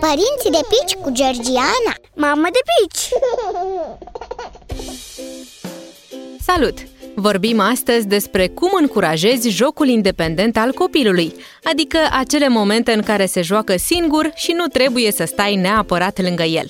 Părinții de pici cu Georgiana Mamă de pici! Salut! Vorbim astăzi despre cum încurajezi jocul independent al copilului, adică acele momente în care se joacă singur și nu trebuie să stai neapărat lângă el.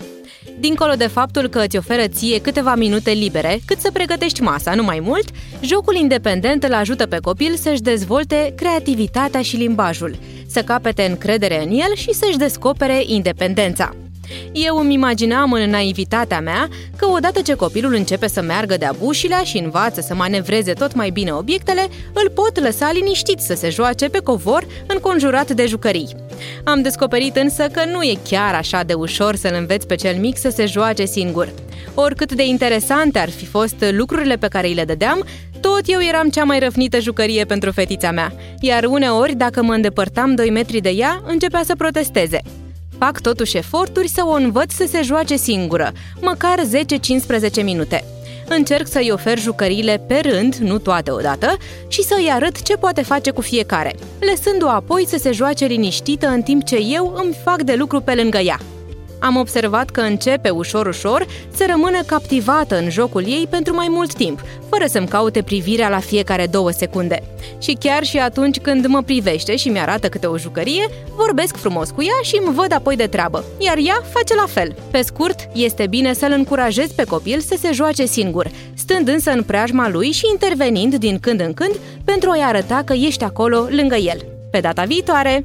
Dincolo de faptul că îți oferă ție câteva minute libere, cât să pregătești masa, nu mai mult, jocul independent îl ajută pe copil să-și dezvolte creativitatea și limbajul, să capete încredere în el și să-și descopere independența. Eu îmi imaginam în naivitatea mea că odată ce copilul începe să meargă de-a bușilea și învață să manevreze tot mai bine obiectele, îl pot lăsa liniștit să se joace pe covor înconjurat de jucării. Am descoperit însă că nu e chiar așa de ușor să-l înveți pe cel mic să se joace singur. Oricât de interesante ar fi fost lucrurile pe care îi le dădeam, tot eu eram cea mai răfnită jucărie pentru fetița mea, iar uneori, dacă mă îndepărtam 2 metri de ea, începea să protesteze. Fac totuși eforturi să o învăț să se joace singură, măcar 10-15 minute. Încerc să-i ofer jucăriile pe rând, nu toate odată, și să-i arăt ce poate face cu fiecare, lăsându-o apoi să se joace liniștită în timp ce eu îmi fac de lucru pe lângă ea. Am observat că începe ușor-ușor să rămână captivată în jocul ei pentru mai mult timp, fără să-mi caute privirea la fiecare două secunde. Și chiar și atunci când mă privește și mi-arată câte o jucărie, vorbesc frumos cu ea și îmi văd apoi de treabă, iar ea face la fel. Pe scurt, este bine să-l încurajezi pe copil să se joace singur, stând însă în preajma lui și intervenind din când în când pentru a-i arăta că ești acolo lângă el. Pe data viitoare!